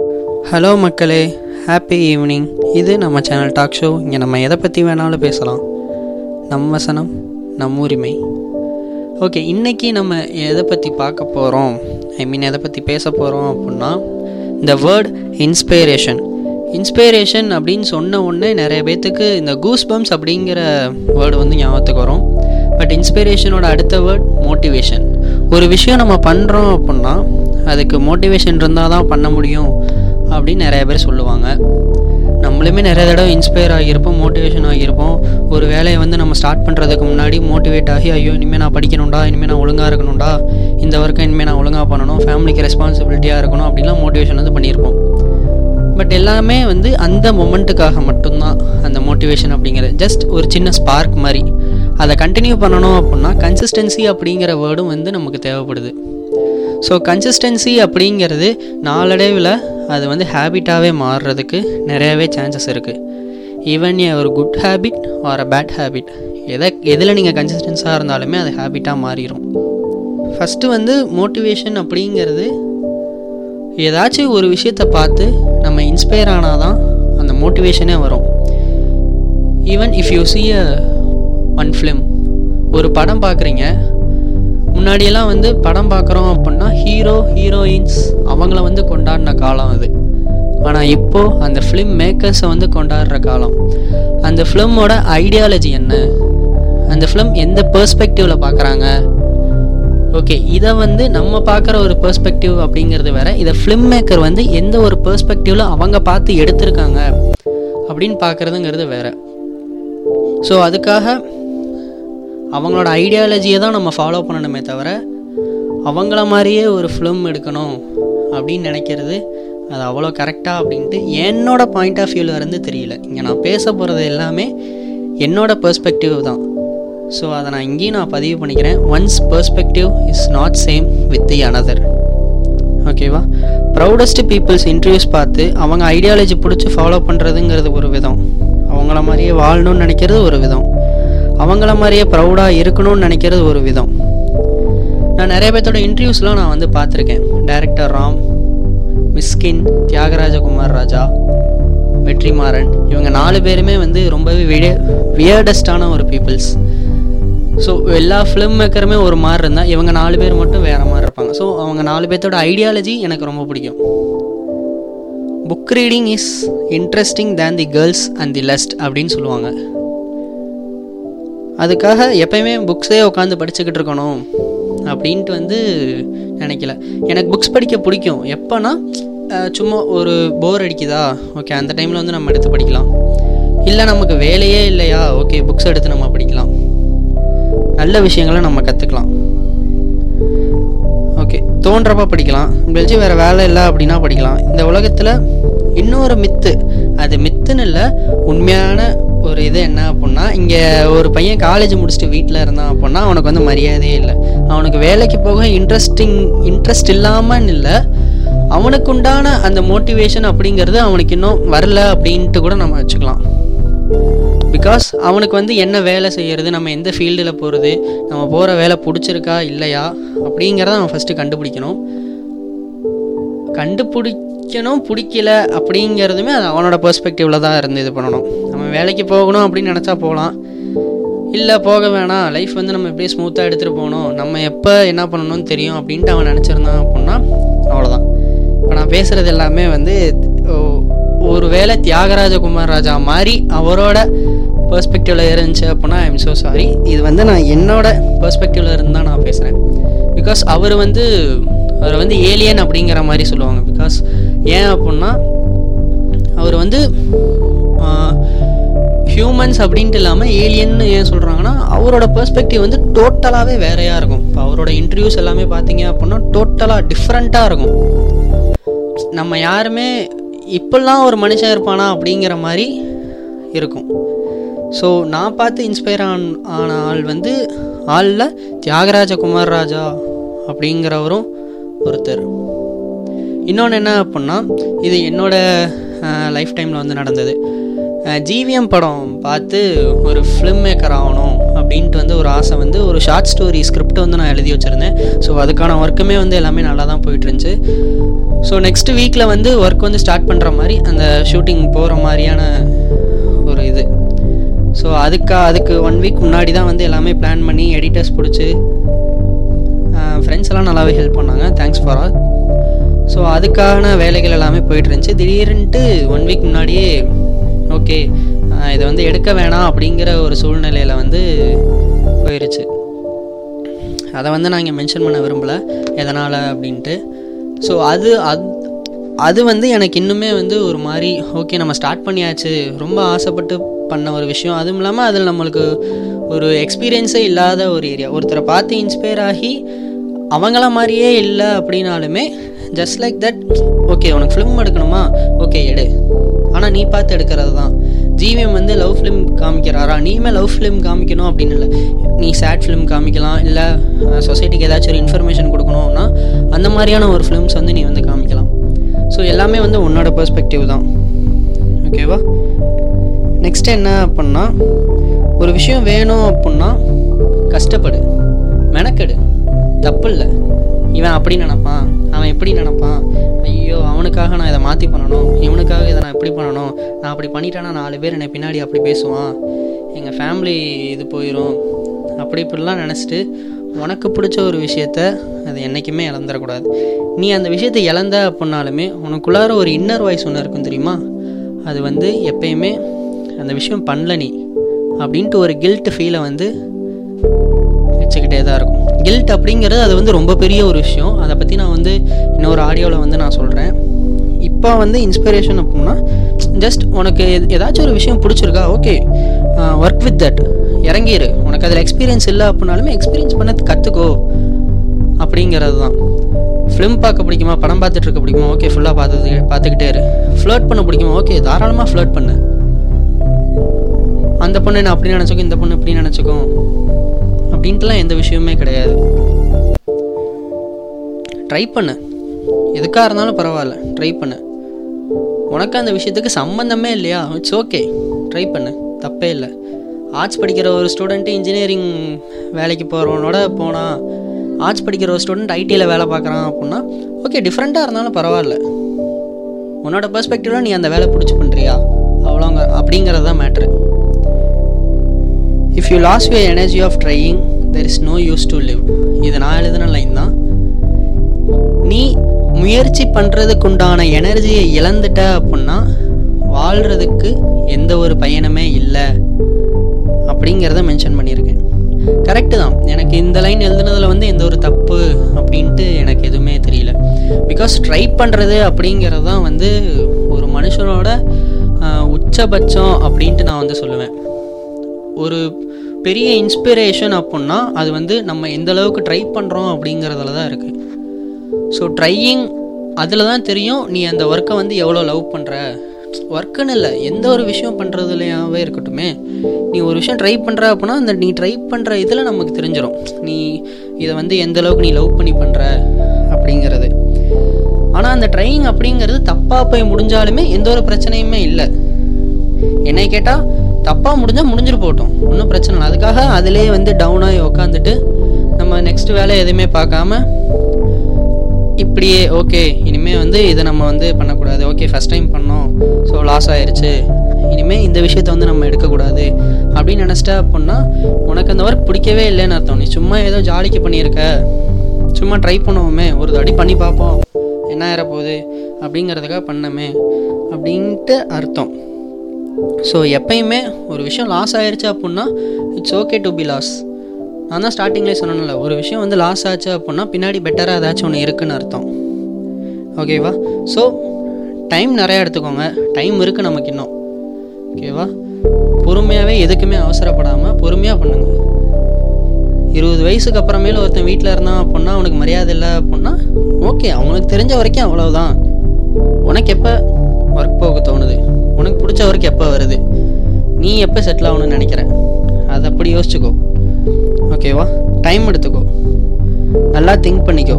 Hello மக்களே. Happy evening இது நம்ம சேனல் டாக் ஷோ இங்கே நம்ம எதை பற்றி வேணாலும் பேசலாம். நம் வசனம் நம் உரிமை. ஓகே இன்றைக்கி நம்ம எதை பற்றி பார்க்க போகிறோம் ஐ மீன் எதை பற்றி பேச போகிறோம் அப்படின்னா இந்த வேர்ட் இன்ஸ்பைரேஷன் இன்ஸ்பைரேஷன் அப்படின்னு சொன்ன உடனே நிறைய பேர்த்துக்கு இந்த கூஸ் பம்ப்ஸ் அப்படிங்கிற வேர்டு வந்து ஞாபகத்துக்கு வரும். பட் இன்ஸ்பிரேஷனோட அடுத்த வேர்ட் மோட்டிவேஷன் ஒரு விஷயம் நம்ம பண்ணுறோம் அப்படின்னா அதுக்கு மோட்டிவேஷன் இருந்தால் தான் பண்ண முடியும் அப்படின்னு நிறைய பேர் சொல்லுவாங்க. நம்மளுமே நிறைய தடவை இன்ஸ்பயர் ஆகியிருப்போம் மோட்டிவேஷன் ஆகியிருப்போம். ஒரு வேலையை வந்து நம்ம ஸ்டார்ட் பண்ணுறதுக்கு முன்னாடி மோட்டிவேட் ஆகி ஐயோ இனிமேல் நான் படிக்கணும்டா இனிமேல் நான் ஒழுங்காக இருக்கணும்டா இந்த ஒர்க்கை இனிமேல் நான் ஒழுங்காக பண்ணணும் ஃபேமிலிக்கு ரெஸ்பான்சிபிலிட்டியாக இருக்கணும் அப்படின்லாம் மோட்டிவேஷன் வந்து பண்ணியிருப்போம். பட் எல்லாமே வந்து அந்த மொமெண்ட்டுக்காக மட்டும்தான் அந்த மோட்டிவேஷன் அப்படிங்கிறது. ஜஸ்ட் ஒரு சின்ன ஸ்பார்க் மாதிரி. அதை கண்டினியூ பண்ணணும் அப்படின்னா கன்சிஸ்டன்சி அப்படிங்கிற வேர்டும் வந்து நமக்கு தேவைப்படுது. ஸோ கன்சிஸ்டன்சி அப்படிங்கிறது நாளடைவில் அது வந்து ஹேபிட்டாகவே மாறுறதுக்கு நிறையவே சான்சஸ் இருக்குது ஈவன் ஏ ஒரு good habit or a bad habit எதை எதில் நீங்கள் கன்சிஸ்டன்ஸாக இருந்தாலுமே அது ஹேபிட்டாக மாறிடும் ஃபஸ்ட்டு வந்து மோட்டிவேஷன் அப்படிங்கிறது ஏதாச்சும் ஒரு விஷயத்தை பார்த்து நம்ம இன்ஸ்பயர் ஆனால் தான் அந்த மோட்டிவேஷனே வரும். Even if you see a one film ஒரு படம் பார்க்குறீங்க முன்னாடியெல்லாம் வந்து படம் பார்க்குறோம் அப்படின்னா ஹீரோ ஹீரோயின்ஸ் அவங்கள வந்து கொண்டாடின காலம் அது. ஆனால் இப்போது அந்த ஃபிலிம் மேக்கர்ஸை வந்து கொண்டாடுற காலம். அந்த ஃபிலிமோட ஐடியாலஜி என்ன? அந்த ஃபிலிம் எந்த பெர்ஸ்பெக்டிவில் பார்க்குறாங்க? ஓகே இதை வந்து நம்ம பார்க்குற ஒரு பெர்ஸ்பெக்டிவ் அப்படிங்கிறது வேற. இதை ஃபிலிம் மேக்கர் வந்து எந்த ஒரு பெர்ஸ்பெக்டிவில் அவங்க பார்த்து எடுத்திருக்காங்க அப்படின்னு பார்க்குறதுங்கிறது வேற. ஸோ அதுக்காக அவங்களோட ஐடியாலஜியை தான் நம்ம ஃபாலோ பண்ணணுமே தவிர அவங்கள மாதிரியே ஒரு ஃபிலிம் எடுக்கணும் அப்படின்னு நினைக்கிறது அது அவ்வளோ கரெக்டாக அப்படின்ட்டு என்னோட பாயிண்ட் ஆஃப் வியூவில் இருந்து தெரியல. இங்கே நான் பேச போகிறது எல்லாமே என்னோட பெர்ஸ்பெக்டிவ் தான். ஸோ அதை நான் இங்கேயும் நான் பதிவு பண்ணிக்கிறேன். One's perspective is not same with the another ஓகேவா ப்ரௌடஸ்ட் பீப்புள்ஸ் இன்டர்வியூஸ் பார்த்து அவங்க ஐடியாலஜி பிடிச்சி ஃபாலோ பண்ணுறதுங்கிறது ஒரு விதம். அவங்கள மாதிரியே வாழணும்னு நினைக்கிறது ஒரு விதம். அவங்கள மாதிரியே ப்ரௌடாக இருக்கணும்னு நினைக்கிறது ஒரு விதம். நான் நிறைய பேர்த்தோட இன்டர்வியூஸ்லாம் நான் வந்து பார்த்துருக்கேன். டைரக்டர் ராம் மிஸ்கின் தியாகராஜகுமார் ராஜா வெற்றிமாறன் இவங்க நாலு பேருமே வந்து ரொம்பவே விட வியர்டஸ்டான ஒரு பீப்புள்ஸ் ஸோ எல்லா ஃபிலிம் மேக்கருமே ஒரு மாதிரி இருந்தால் இவங்க நாலு பேர் மட்டும் வேறு மாதிரி இருப்பாங்க. ஸோ அவங்க நாலு பேர்த்தோட ஐடியாலஜி எனக்கு ரொம்ப பிடிக்கும். Book reading is interesting than the girls and the lust அப்படின்னு சொல்லுவாங்க. அதுக்காக எப்பயுமே புக்ஸே உட்காந்து படிச்சுக்கிட்டு இருக்கணும் அப்படின்ட்டு வந்து நினைக்கல. எனக்கு புக்ஸ் படிக்க பிடிக்கும். எப்போனா சும்மா ஒரு போர் அடிக்குதா? ஓகே அந்த டைமில் வந்து நம்ம எடுத்து படிக்கலாம். இல்லை நமக்கு வேலையே இல்லையா? ஓகே புக்ஸ் எடுத்து நம்ம படிக்கலாம். நல்ல விஷயங்களை நம்ம கற்றுக்கலாம் ஓகே தோன்றப்ப படிக்கலாம். வெளிச்சு வேறு வேலை இல்லை அப்படின்னா படிக்கலாம். இந்த உலகத்தில் இன்னொரு மித்து அது மித்துன்னு இல்லை உண்மையான ஒரு இது என்ன அப்படின்னா இங்கே ஒரு பையன் காலேஜ் முடிச்சுட்டு வீட்டில் இருந்தான் அப்படின்னா அவனுக்கு வந்து மரியாதையே இல்லை. அவனுக்கு வேலைக்கு போக இன்ட்ரெஸ்டிங் இன்ட்ரெஸ்ட் இல்லாமல் இல்லை. அவனுக்குண்டான அந்த மோட்டிவேஷன் அப்படிங்கிறது அவனுக்கு இன்னும் வரல அப்படின்ட்டு கூட நம்ம வச்சுக்கலாம். பிகாஸ் அவனுக்கு வந்து என்ன வேலை செய்கிறது நம்ம எந்த ஃபீல்டில் போகிறது நம்ம போகிற வேலை பிடிச்சிருக்கா இல்லையா அப்படிங்கிறத அவன் ஃபஸ்ட்டு கண்டுபிடிக்கணும். பிடிக்கணும் பிடிக்கல அப்படிங்கிறதுமே அது அவனோட பெர்ஸ்பெக்டிவில் தான் இருந்து இது பண்ணணும். நம்ம வேலைக்கு போகணும் அப்படின்னு நினச்சா போகலாம். இல்லை போக வேணாம். லைஃப் வந்து நம்ம எப்படியே ஸ்மூத்தாக எடுத்துகிட்டு போகணும். நம்ம எப்போ என்ன பண்ணணும்னு தெரியும் அப்படின்ட்டு அவன் நினச்சிருந்தான் அப்படின்னா அவ்வளோதான் இப்போ நான் பேசுகிறது எல்லாமே வந்து ஒரு வேளை தியாகராஜகுமார் ராஜா மாதிரி அவரோட பெர்ஸ்பெக்டிவில் இருந்துச்சு அப்படின்னா ஐம் ஸோ சாரி இது வந்து நான் என்னோட பெர்ஸ்பெக்டிவில் இருந்து தான் நான் பேசுகிறேன் பிகாஸ் அவர் வந்து அவரை வந்து ஏலியன் அப்படிங்கிற மாதிரி சொல்லுவாங்க. பிகாஸ் ஏன் அப்படின்னா அவர் வந்து ஹியூமன்ஸ் அப்படின்ட்டு இல்லாமல் ஏலியன்னு ஏன் சொல்கிறாங்கன்னா அவரோட பெர்ஸ்பெக்டிவ் வந்து டோட்டலாகவே வேறையாக இருக்கும். இப்போ அவரோட இன்டர்வியூஸ் எல்லாமே பார்த்தீங்க அப்படின்னா டோட்டலாக டிஃப்ரெண்ட்டாக இருக்கும். நம்ம யாருமே இப்பெல்லாம் ஒரு மனுஷன் இருப்பானா அப்படிங்கிற மாதிரி இருக்கும். ஸோ நான் பார்த்து இன்ஸ்பயர் ஆன் ஆன ஆள் வந்து ஆளில் தியாகராஜ குமார் ராஜா அப்படிங்கிறவரும் ஒருத்தர். இன்னொன்று என்ன அப்புடின்னா இது என்னோட லைஃப் டைமில் வந்து நடந்தது. ஜிவிஎம் படம் பார்த்து ஒரு ஃபிலிம் மேக்கர் ஆகணும் அப்படின்ட்டு வந்து ஒரு ஆசை வந்து ஒரு ஷார்ட் ஸ்டோரி ஸ்கிரிப்ட் வந்து நான் எழுதி வச்சுருந்தேன். ஸோ அதுக்கான ஒர்க்குமே வந்து எல்லாமே நல்லா தான் போயிட்டுருந்துச்சு ஸோ நெக்ஸ்ட் வீக்கில் வந்து ஒர்க் வந்து ஸ்டார்ட் பண்ணுற மாதிரி அந்த ஷூட்டிங் போகிற மாதிரியான ஒரு இது. ஸோ அதுக்காக அதுக்கு ஒன் வீக் முன்னாடி தான் வந்து எல்லாமே பிளான் பண்ணி எடிட்டர்ஸ் பிடிச்சி ஃப்ரெண்ட்ஸ் எல்லாம் நல்லாவே ஹெல்ப் பண்ணாங்க. தேங்க்ஸ் ஃபார் ஆல் ஸோ அதுக்கான வேலைகள் எல்லாமே போயிட்டு இருந்துச்சு திடீர்னுட்டு ஒன் வீக் முன்னாடியே ஓகே இதை வந்து எடுக்க வேணாம் அப்படிங்கிற ஒரு சூழ்நிலையில் வந்து போயிருச்சு. அதை வந்து நான் இங்கே மென்ஷன் பண்ண விரும்பலை எதனால் அப்படின்ட்டு. ஸோ அது அது அது வந்து எனக்கு இன்னுமே வந்து ஒரு மாதிரி ஓகே நம்ம ஸ்டார்ட் பண்ணியாச்சு. ரொம்ப ஆசைப்பட்டு பண்ண ஒரு விஷயம். அதுவும் இல்லாமல் அதில் நம்மளுக்கு ஒரு எக்ஸ்பீரியன்ஸே இல்லாத ஒரு ஏரியா ஒருத்தரை பார்த்து இன்ஸ்பயர் ஆகி அவங்கள மாதிரியே இல்லை அப்படின்னாலுமே ஜஸ்ட் லைக் தட் ஓகே உனக்கு ஃபிலிம் எடுக்கணுமா? ஓகே எடு. ஆனால் நீ பார்த்து எடுக்கிறது தான். ஜிவிஎம் வந்து லவ் ஃபிலிம் காமிக்கிறாரா? நீமே லவ் ஃபிலிம் காமிக்கணும் அப்படின்னு இல்லை. நீ சேட் ஃபிலிம் காமிக்கலாம் இல்லை சொசைட்டிக்கு ஏதாச்சும் ஒரு இன்ஃபர்மேஷன் கொடுக்கணும்னா அந்த மாதிரியான ஒரு ஃபிலிம்ஸ் வந்து நீ வந்து காமிக்கலாம். ஸோ எல்லாமே வந்து உன்னோட பெர்ஸ்பெக்டிவ் தான். ஓகேவா நெக்ஸ்ட் என்ன அப்படின்னா ஒரு விஷயம் வேணும் அப்படின்னா கஷ்டப்படு. மெனக்கெடு. தப்பு இல்லை இவன் அப்படி நினப்பான். அவன் எப்படி நினப்பான் ஐயோ அவனுக்காக நான் இதை மாற்றி பண்ணணும். இவனுக்காக இதை நான் எப்படி பண்ணணும்? நான் அப்படி பண்ணிட்டேன்னா நாலு பேர் என்னை பின்னாடி அப்படி பேசுவான். எங்கள் ஃபேமிலி இது போயிடும் அப்படி இப்படிலாம் நினச்சிட்டு உனக்கு பிடிச்ச ஒரு விஷயத்த அது என்றைக்குமே இழந்துடக்கூடாது. நீ அந்த விஷயத்தை இழந்த அப்படின்னாலுமே உனக்குள்ளார ஒரு இன்னர் வாய்ஸ் ஒன்று இருக்கும் தெரியுமா? அது வந்து எப்பயுமே அந்த விஷயம் பண்ணல நீ அப்படின்ட்டு ஒரு கில்ட் ஃபீலை வந்து வச்சுக்கிட்டே தான் இருக்கும். கில்ட் அப்படிங்கிறது அது வந்து ரொம்ப பெரிய ஒரு விஷயம். அதை பற்றி நான் வந்து இன்னொரு ஆடியோவில் வந்து நான் சொல்கிறேன் இப்போ வந்து இன்ஸ்பிரேஷன் அப்படின்னா ஜஸ்ட் உனக்கு ஏதாச்சும் ஒரு விஷயம் பிடிச்சிருக்கா ஓகே ஒர்க் வித் தட் இறங்கிரு. உனக்கு அதில் எக்ஸ்பீரியன்ஸ் இல்லை அப்படின்னாலுமே எக்ஸ்பீரியன்ஸ் பண்ணது கற்றுக்கோ அப்படிங்கிறது தான். ஃபிலிம் பார்க்க பிடிக்குமா? படம் பார்த்துட்டு இருக்க பிடிக்குமா? ஓகே ஃபுல்லாக பார்த்து பார்த்துக்கிட்டே இரு. ஃப்ளர்ட் பண்ண பிடிக்குமா? ஓகே தாராளமாக ஃப்ளர்ட் பண்ணு. அந்த பொண்ணு என்ன அப்படி நினச்சிக்கும் இந்த பொண்ணு இப்படி நினச்சிக்கும் அப்படின்ட்டுலாம் எந்த விஷயமே கிடையாது. ட்ரை பண்ணு. எதுக்காக இருந்தாலும் பரவாயில்ல. ட்ரை பண்ணு. உனக்கு அந்த விஷயத்துக்கு சம்மந்தமே இல்லையா? இட்ஸ் ஓகே ட்ரை பண்ணு. தப்பே இல்லை. ஆர்ட்ஸ் படிக்கிற ஒரு ஸ்டூடெண்ட்டு இன்ஜினியரிங் வேலைக்கு போகிறவனோட போனால் ஆர்ட்ஸ் படிக்கிற ஒரு ஸ்டூடெண்ட் ஐடியில் வேலை பார்க்குறான் அப்படின்னா ஓகே டிஃப்ரெண்ட்டாக இருந்தாலும் பரவாயில்ல. உன்னோட பெர்ஸ்பெக்டிவில் நீ அந்த வேலை பிடிச்சி பண்ணுறியா அவ்வளோங்க அப்படிங்கிறது தான் matter if you lose you energy of trying there is no use to live இது நான் எழுதின லைன் தான். நீ முயற்சி பண்ணுறதுக்கு உண்டான எனர்ஜியை இழந்துட்ட அப்படின்னா வாழ்கிறதுக்கு எந்த ஒரு பயணமே இல்லை அப்படிங்கிறத மென்ஷன் பண்ணியிருக்கேன் கரெக்டு தான். எனக்கு இந்த லைன் எழுதுனதில் வந்து எந்த ஒரு தப்பு அப்படின்ட்டு எனக்கு எதுவுமே தெரியல. பிகாஸ் ட்ரை பண்ணுறது அப்படிங்கிறது தான் வந்து ஒரு மனுஷனோட உச்சபட்சம் அப்படின்ட்டு நான் வந்து சொல்லுவேன். ஒரு பெரிய இன்ஸ்பிரேஷன் அப்புடின்னா அது வந்து நம்ம எந்த அளவுக்கு ட்ரை பண்ணுறோம் அப்படிங்கிறதுல தான் இருக்குது ஸோ ட்ரையிங் அதில் தான் தெரியும் நீ அந்த ஒர்க்கை வந்து எவ்வளோ லவ் பண்ணுற ஒர்க்குன்னு இல்லை எந்த ஒரு விஷயம் பண்ணுறதுலையாவே இருக்கட்டுமே நீ ஒரு விஷயம் ட்ரை பண்ணுற அப்படின்னா அந்த நீ ட்ரை பண்ணுற இதில் நமக்கு தெரிஞ்சிடும் நீ இதை வந்து எந்த அளவுக்கு நீ லவ் பண்ணி பண்ணுற அப்படிங்கிறது. ஆனால் அந்த ட்ரையிங் அப்படிங்கிறது தப்பாக போய் முடிஞ்சாலுமே எந்த ஒரு பிரச்சனையுமே இல்லை. என்னை கேட்டால் தப்பாக முடிஞ்சால் முடிஞ்சிட்டு போட்டோம் ஒன்றும் பிரச்சனை இல்லை. அதுக்காக அதிலே வந்து டவுனாகி உக்காந்துட்டு நம்ம நெக்ஸ்ட் வேலை எதுவுமே பார்க்காம இப்படியே ஓகே இனிமேல் வந்து இதை நம்ம வந்து பண்ணக்கூடாது. ஓகே ஃபஸ்ட் டைம் பண்ணோம். ஸோ லாஸ் ஆயிடுச்சு இனிமேல் இந்த விஷயத்த வந்து நம்ம எடுக்கக்கூடாது. அப்படின்னு நினச்சிட்டா அப்படின்னா உனக்கு அந்த ஒர்க் பிடிக்கவே இல்லைன்னு அர்த்தம். நீ சும்மா ஏதோ ஜாலிக்கு பண்ணியிருக்க. சும்மா ட்ரை பண்ணுவோமே. ஒரு தடி பண்ணி பார்ப்போம். என்ன ஆயிரப்போகுது? அப்படிங்கிறதுக்காக பண்ணமே. அப்படின்ட்டு அர்த்தம். ஸோ எப்பயுமே ஒரு விஷயம் லாஸ் ஆயிடுச்சு அப்புடின்னா it's okay to be loss நான் தான் ஸ்டார்டிங்லேயே சொன்னேன்ல ஒரு விஷயம் வந்து லாஸ் ஆச்சு அப்புடின்னா பின்னாடி பெட்டராக ஏதாச்சும் ஒன்று இருக்குன்னு அர்த்தம். ஓகேவா ஸோ டைம் நிறையா எடுத்துக்கோங்க. டைம் இருக்குது நமக்கு இன்னும். ஓகேவா பொறுமையாகவே எதுக்குமே அவசரப்படாமல் பொறுமையாக பண்ணுங்க. இருபது வயசுக்கு அப்புறமேல ஒருத்தன் வீட்டில் இருந்தான் அப்புடின்னா அவனுக்கு மரியாதை இல்லை அப்புடின்னா ஓகே அவனுக்கு தெரிஞ்ச வரைக்கும் அவ்வளோதான் உனக்கு எப்போ ஒர்க் போக தோணுது? உனக்கு பிடிச்ச ஒர்க் எப்போ வருது? நீ எப்போ செட்டில் ஆகணும்னு நினைக்கிற? அதை அப்படி யோசிச்சுக்கோ. ஓகேவா டைம் எடுத்துக்கோ. நல்லா திங்க் பண்ணிக்கோ.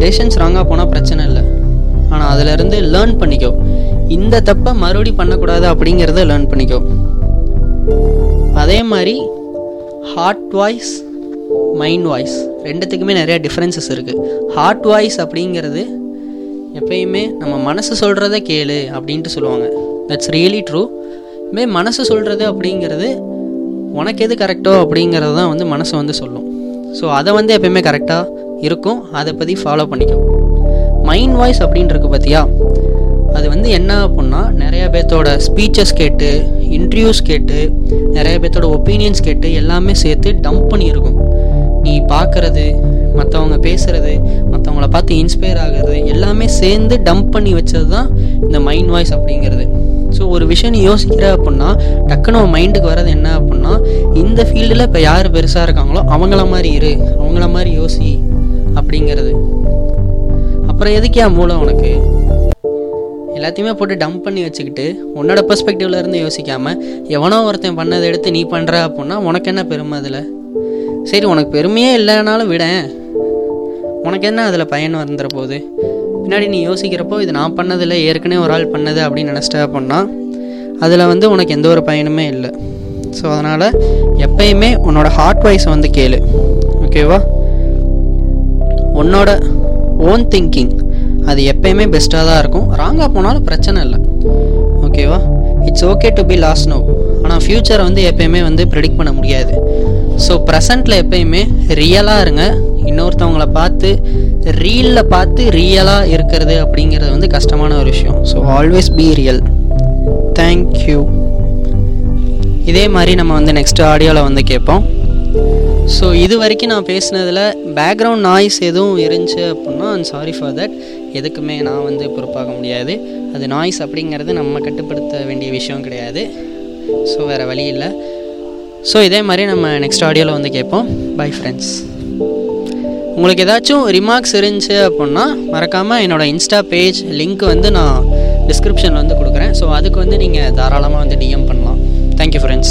டெசிஷன்ஸ் ராங்காக போனால் பிரச்சனை இல்லை. ஆனால் அதிலிருந்து லேர்ன் பண்ணிக்கோ. இந்த தப்பை மறுபடி பண்ணக்கூடாது அப்படிங்கிறத லேர்ன் பண்ணிக்கோ. அதே மாதிரி ஹார்ட் வாய்ஸ் மைண்ட் வாய்ஸ் ரெண்டுத்துக்குமே நிறைய டிஃப்ரென்சஸ் இருக்குது ஹார்ட் வாய்ஸ் அப்படிங்கிறது எப்பயுமே நம்ம மனசு சொல்கிறத கேளு அப்படின்ட்டு சொல்லுவாங்க. தட்ஸ் ரியலி ட்ரூ மே மனசு சொல்கிறது அப்படிங்கிறது உனக்கு எது கரெக்டோ அப்படிங்கிறது தான் வந்து மனசு வந்து சொல்லும். ஸோ அதை வந்து எப்பயுமே கரெக்டாக இருக்கும். அதை பற்றி ஃபாலோ பண்ணிக்கும் மைண்ட் வாய்ஸ் அப்படின்றது பார்த்தியா அது வந்து என்ன அப்புடின்னா நிறைய பேர்த்தோட ஸ்பீச்சஸ் கேட்டு இன்டர்வியூஸ் கேட்டு நிறைய பேர்த்தோட ஒப்பீனியன்ஸ் கேட்டு எல்லாமே சேர்த்து டம்ப் பண்ணியிருக்கும். நீ பார்க்குறது மற்றவங்க பேசுகிறது மற்றவங்கள பார்த்து இன்ஸ்பயர் ஆகிறது எல்லாமே சேர்ந்து டம்ப் பண்ணி வச்சது தான் இந்த மைண்ட் வாய்ஸ் அப்படிங்கிறது. ஸோ ஒரு விஷயம் நீ யோசிக்கிற அப்படின்னா டக்குன்னு உன் மைண்டுக்கு வர்றது என்ன அப்படின்னா இந்த ஃபீல்டில் இப்போ யார் பெருசாக இருக்காங்களோ அவங்கள மாதிரி இரு அவங்கள மாதிரி யோசி அப்படிங்கிறது. அப்புறம் எதுக்கியா மூளை உனக்கு? எல்லாத்தையுமே போட்டு டம்ப் பண்ணி வச்சுக்கிட்டு உன்னோட பெர்ஸ்பெக்டிவ்ல இருந்து யோசிக்காமல் எவனோ ஒருத்தன் பண்ணதை எடுத்து நீ பண்ணுற அப்படின்னா உனக்கு என்ன பெருமை அதில்? சரி உனக்கு பெருமையே இல்லைனாலும் விடேன் உனக்கு என்ன அதில் பயன் வந்துட போகுது? பின்னாடி நீ யோசிக்கிறப்போ இது நான் பண்ணதில்லை ஏற்கனவே ஒரு ஆள் பண்ணது அப்படின்னு நினச்சிட்ட அப்படின்னா அதில் வந்து உனக்கு எந்த ஒரு பயனுமே இல்லை. ஸோ அதனால் எப்பயுமே உன்னோட ஹார்ட் வாய்ஸை வந்து கேளு. ஓகேவா உன்னோட ஓன் திங்கிங் அது எப்பயுமே பெஸ்ட்டாக தான் இருக்கும். ராங்காக போனாலும் பிரச்சனை இல்லை. ஓகேவா it's okay to be lost no ஆனால் ஃப்யூச்சரை வந்து எப்பயுமே வந்து ப்ரெடிக்ட் பண்ண முடியாது. ஸோ ப்ரெசண்ட்டில் எப்பயுமே ரியலாக இருங்க. இன்னொருத்தவங்கள பார்த்து ரீலில் பார்த்து ரியலாக இருக்கிறது அப்படிங்கிறது வந்து கஷ்டமான ஒரு விஷயம். So always be real thank you இதே மாதிரி நம்ம வந்து நெக்ஸ்ட் ஆடியோவில் வந்து கேட்போம். ஸோ இது வரைக்கும் நான் பேசினதில் பேக்ரவுண்ட் நாய்ஸ் எதுவும் இருந்துச்சு அப்படின்னா சாரி ஃபார் தட் எதுக்குமே நான் வந்து பொறுப்பாக முடியாது. அது நாய்ஸ் அப்படிங்கிறது நம்ம கட்டுப்படுத்த வேண்டிய விஷயம் கிடையாது. ஸோ வேறு வழி இல்லை. ஸோ இதே மாதிரி நம்ம நெக்ஸ்ட் ஆடியோவில் வந்து கேட்போம். பை ஃப்ரெண்ட்ஸ் உங்களுக்கு ஏதாச்சும் ரிமார்க்ஸ் இருந்துச்சு அப்படின்னா மறக்காமல் என்னோடய இன்ஸ்டா பேஜ் லிங்க் வந்து நான் டிஸ்கிரிப்ஷனில் வந்து கொடுக்குறேன். ஸோ அதுக்கு வந்து நீங்கள் தாராளமாக வந்து டிஎம் பண்ணலாம். Thank you friends